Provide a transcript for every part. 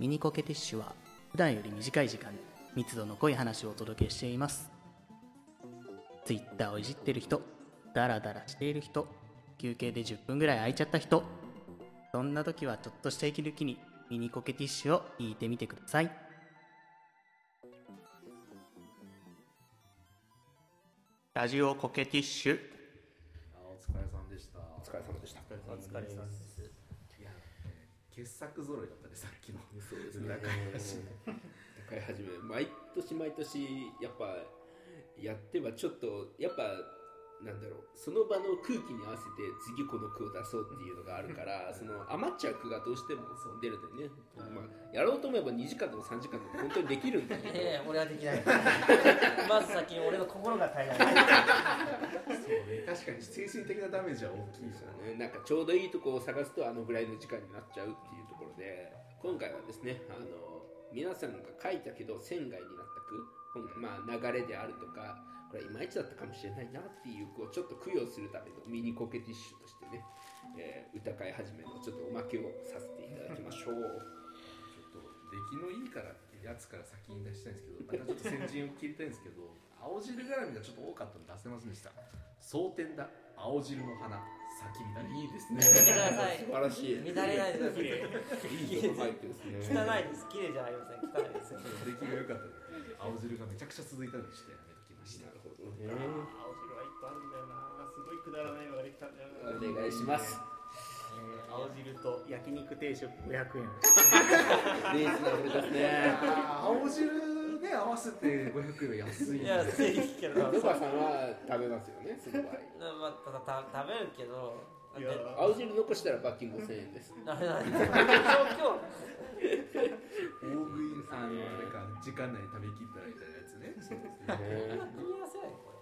ミニコケティッシュは普段より短い時間に密度の濃い話をお届けしています。ツイッターをいじってる人、ダラダラしている人、休憩で10分ぐらい空いちゃった人、そんな時はちょっとした息抜きにミニコケティッシュを聞いてみてください。ラジオコケティッシュ。あお疲れさんでした。お疲れ様でした。お疲れ様です。傑作揃いだったね、さっきの。そうですね。中橋高い始め、毎年毎年、やっぱ、やってはちょっと、やっぱ、なんだろう、その場の空気に合わせて、次この句を出そうっていうのがあるから、その余っちゃう句がどうしても出るんだよね。まあ、やろうと思えば2時間でも3時間でも本当にできるんだけど。いやいや俺はできない まず先に俺の心が足りない精神的なダメージは大きいですよね。ね、なんかちょうどいいとこを探すとあのぐらいの時間になっちゃうっていうところで今回はですねあの皆さんが書いたけど線外になった句、今まあ、流れであるとかこれいまいちだったかもしれないなっていう句をちょっと供養するためのミニコケティッシュとしてね、えー歌会始めのちょっとおまけをさせていただきましょうちょっと出来のいいからやつから先に出したいんですけど、またちょっと先陣を切りたいんですけど、青汁絡みがちょっと多かったので出せませんでした。蒼天だ、青汁の花、咲き乱れ。いいですね。やめてください。素晴らしい。乱れないでくださいいこ入ってですね。汚いです。綺麗じゃありません。汚いです出来が良かったので、青汁がめちゃくちゃ続いたのでしてやめときました。な。るほどね。青汁はいっぱいあるんだよな。すごいくだらないのができたんだよな。お願いします青汁と焼肉定食500円。リーズナブルですね。青汁ね合わせて500円は安いんでいけど。ルカさんは食べますよねその場合。まあ、ただた食べるけど。青汁残したら罰金5000円です。ダメだ今日大食いあのあれか時間内に食べきったらみたいなやつね。そうですね。組み合わせないこれ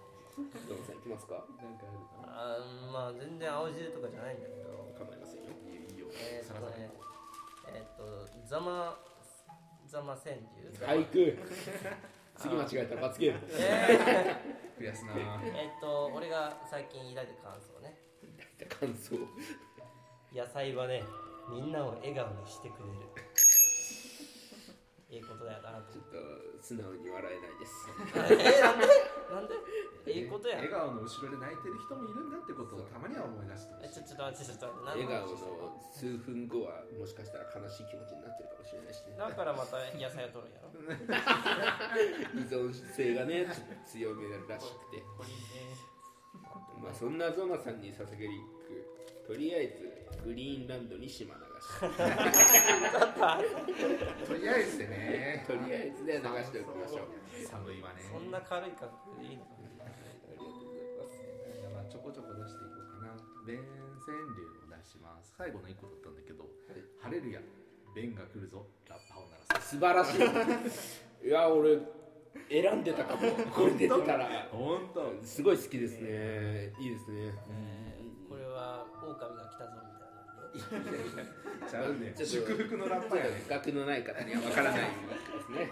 どうさんいきますか？なんかあーまあ全然青汁とかじゃないんだけど。構いませんよ。いいよ。いいよ。えっとねえー、っとざまざま川柳俳句次間違えたら罰ゲーム。え増やすな。ー、えーっと俺が最近抱いた感想ね。感想。野菜はねみんなを笑顔にしてくれるいいことだよなと。ちょっと素直に笑えないです。えー、なんで？なんで？いいことや。笑顔の後ろで泣いてる人もいるんだってことをたまには思い出してちょちょっと待ってちょっと待って笑何顔の数分後はもしかしたら悲しい気持ちになってるかもしれないしね。だからまた野菜を取るんやろ？依存性がねちょっと強めらしくて。まあそんなゾマさんに捧げるとりあえずグリーンランドに島流し。とりあえずでね。とりあえずで流しておきましょう。寒いわね。そんな軽い感覚でいいのかありがとうございます。まあちょこちょこ出していこうかな。弁川柳を出します。最後の一個だったんだけど、晴れるや、弁が来るぞ、ラッパを鳴らす。素晴らしい。いや俺選んでたかも。これ出てたら。本当？すごい好きですね。いいですね。えーこれは狼が来たぞみたいなちゃうね。ちょっと祝福のラッパやね。学のない方にはわからないですね。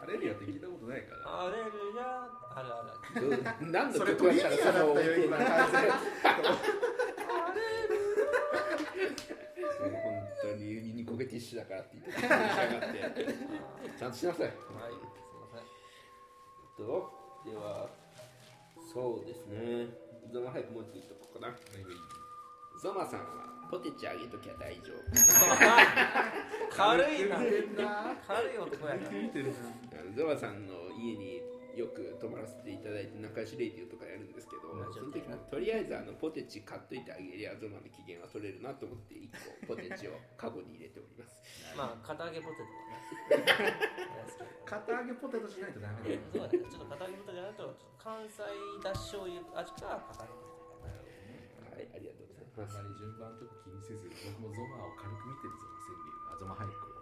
晴れるやって聞いたことないから。あれるやあるある。どう何のそれ曲だったらトリビアだそのったよ今完全本当にユニコケティッシュだからって言ってちゃんとしなさい。はいすいませんとではそうですね。ゾマ早くもう一個言っとこうかなゾマさんはポテチあげときゃ大丈夫。軽いな。軽い男やな。ゾマさんの家によく泊まらせていただいて仲良しレディオとかやるんですけどまあその時もとりあえずあのポテチ買っといてあげりゃゾマの機嫌は取れるなと思って1個ポテチをカゴに入れております。まあ片揚げポテトはね片揚げポテトしないとダメだよそうだね。ちょっと片揚げポテトじゃないと関西だし醤油味か片揚げポテトあんまり順番とか気にせず僕もゾマを軽く見てるゾマ川柳あゾマ俳句を。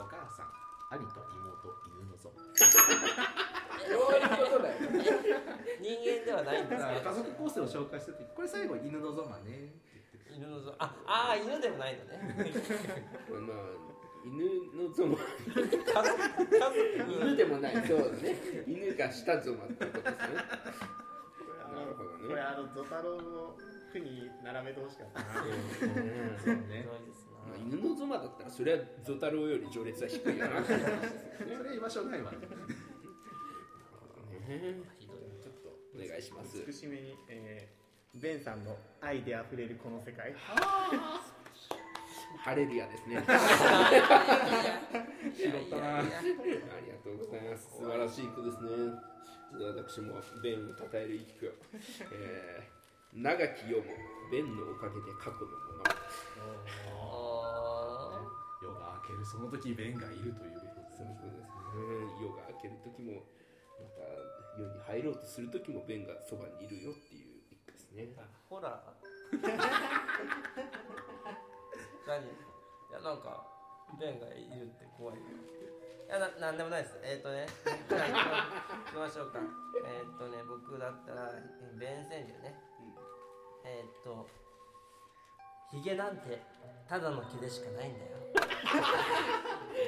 お母さん兄と妹犬のぞそういうことだよ。人間ではないんですねだから家族構成を紹介した時これ最後犬のゾマね。って言ってる犬のぞああー犬でもないのね。まあ犬のゾマ。犬でもない。そうだね。犬がしたゾマってことですね。なるほどね。これあのゾタロウの並べてほしかったなそうね。まあ犬のゾマだったらそれはゾタロウより序列は低いよな。それは居場所ないわ。ちょっとお願いします。美しめに、えー、ベンさんの愛で溢れるこの世界。ハレルヤですね。拾ったなありがとうございます。素晴らしい句ですね。私もベンを称える一句、えー、長き世もベンのおかげで過去のもの。あ夜が明けるその時弁がいるということで。すねそうそうですね。夜が明ける時もまた世に入ろうとする時もベンがそばにいるよっていう一句ですね。ーホラー。何？いやなんかベンがいるって怖いよいやななんでもないです。えっ、ー、とね。じゃあ行きましょうか。えっ、ー、とね僕だったらベン川柳ね、えっ、ー、とヒゲなんてただの毛でしかないんだよ。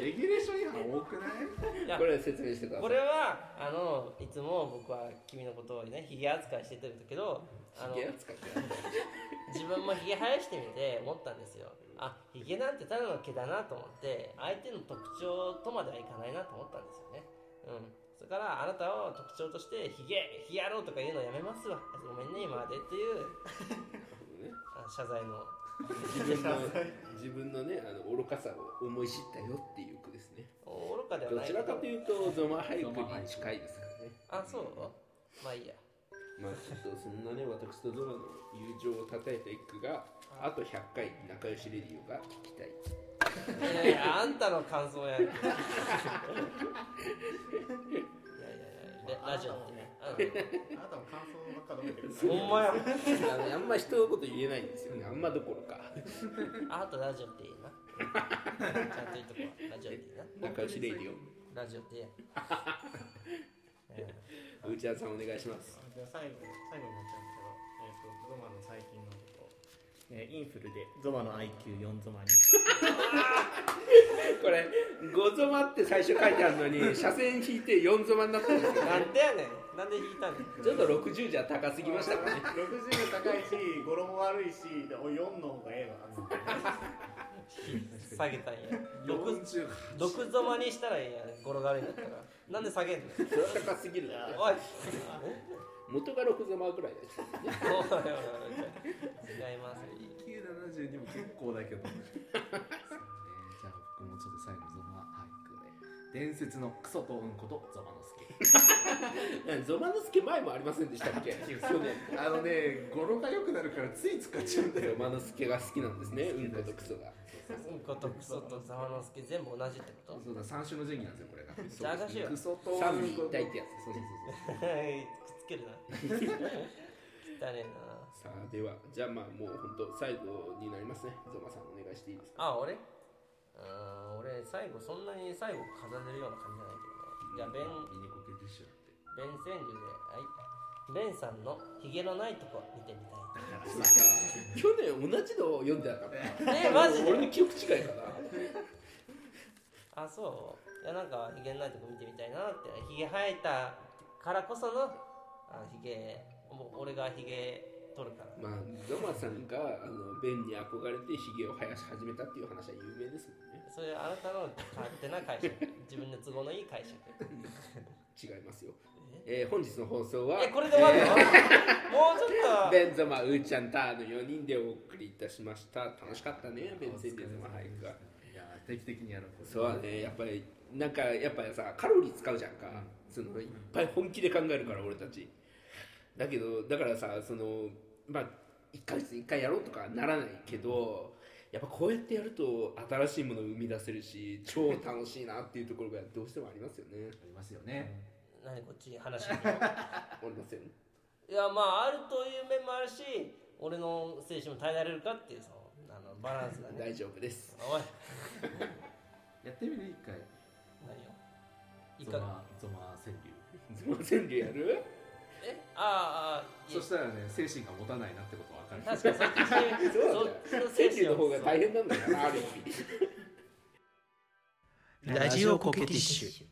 レギュレーション違反多くない？いやこれ説明してください。これはあのいつも僕は君のことをねヒゲ扱いしてるんだけどあのヒゲ扱ってやる自分もヒゲ生やしてみて思ったんですよ。あヒゲなんてただの毛だなと思って相手の特徴とまではいかないなと思ったんですよね。うん。それからあなたを特徴としてヒゲヒゲ野郎とか言うのやめますわ。ごめんね今までっていう。あ謝罪の。自分の 自分のねあの愚かさを思い知ったよっていう句ですね。愚かではどないけど。ちらかというとゾマ俳句に近いですからね。あそう？まあいいやまあちょっとそんなね私とゾマの友情をたたえた一句があと100回仲良しレディオが聞きたい。いやいやあんたの感想やん。いやいやいやララジオってね。あなたも感想ばっか述べてる。うんほんまや。あのあんま人のこと言えないんですよね。あんまどころか。あとラジオっていいな。ちゃんと言っとこう。ラジオっていいな。仲良しレディラジオっていいや えオうちゃんさんお願いします。じゃあ最後最後になっちゃうんですけど、えー、とゾマの最近のこと、えーインフルでゾマの IQ4 ゾマに。これ5ゾマって最初書いてあるのに 車線引いて4ゾマになってるんですよーなんでやねん。なんで弾いたねん。ちょっと60じゃ高すぎましたかね。60高いし語呂も悪いしでお4の方がええわ下げたんや。毒40毒ゾマにしたらいいやん。語呂が悪いんだったら。なんで下げんの？それは高すぎるな。おい。元が6ゾマぐらいですよ違います972も結構だけど。そうねじゃあ僕もちょっと最後ゾマ俳句で伝説のクソとうんことゾマの助 ゾマの助前もありませんでしたっけ？去年あのね語呂が良くなるからつい使っちゃうんだよ。ゾマの助が好きなんですね。うんことクソがうんことクソとザワのスケ全部同じってこと？そうだ三種の神器なんですよこれが。じゃあ証しよクソと三位一体ってやつそうそうそうはいくっつけるな。汚ねえな。さあではじゃあまあもう本当最後になりますね。ゾマさんお願いしていいですか？あ俺？うん俺最後そんなに最後飾れるような感じじゃないけどね。じゃあベンミニコケティッシュって。ベン川柳ではいベンさんのヒゲのないとこ見てみたい。去年同じのを読んでなかった。えマジで俺の記憶違いかな。あそう。いやなんかヒゲのないとこ見てみたいなって。ヒゲ生えたからこそのあヒゲもう俺がヒゲ取るから。まあゾマさんがあのベンに憧れてヒゲを生やし始めたっていう話は有名ですもんね。それあなたの勝手な解釈。自分の都合のいい解釈。違いますよえー本日の放送はえこれで終わるの？もうちょっとベンゾマ、ウーちゃん、ターの4人でお送りいたしました。楽しかったね、ベンゼンデゾマ俳句は。いや定期的にやるそうはね、やっぱり、なんか、やっぱりさ、カロリー使うじゃんか。そのいっぱい本気で考えるから、俺たち。だけど、だからさ、その、まあ、1ヶ月に1回やろうとかならないけど、やっぱこうやってやると新しいものを生み出せるし、超楽しいなっていうところがどうしてもありますよね。ありますよね何こっちに話にあ りません。いやまああるという面もあるし俺の精神も耐えられるかっていうそのあのバランスがね。大丈夫です。おい。やってみる？一回。何よ？いゾか？マゾマ川柳。ゾマ川柳やる？え？ああああいそしたらね精神が持たないなってことわかる。確かにそっち そうなんだそっちの川精神柳の方が大変なんだよな、ある意味。ラジオコケティッシュ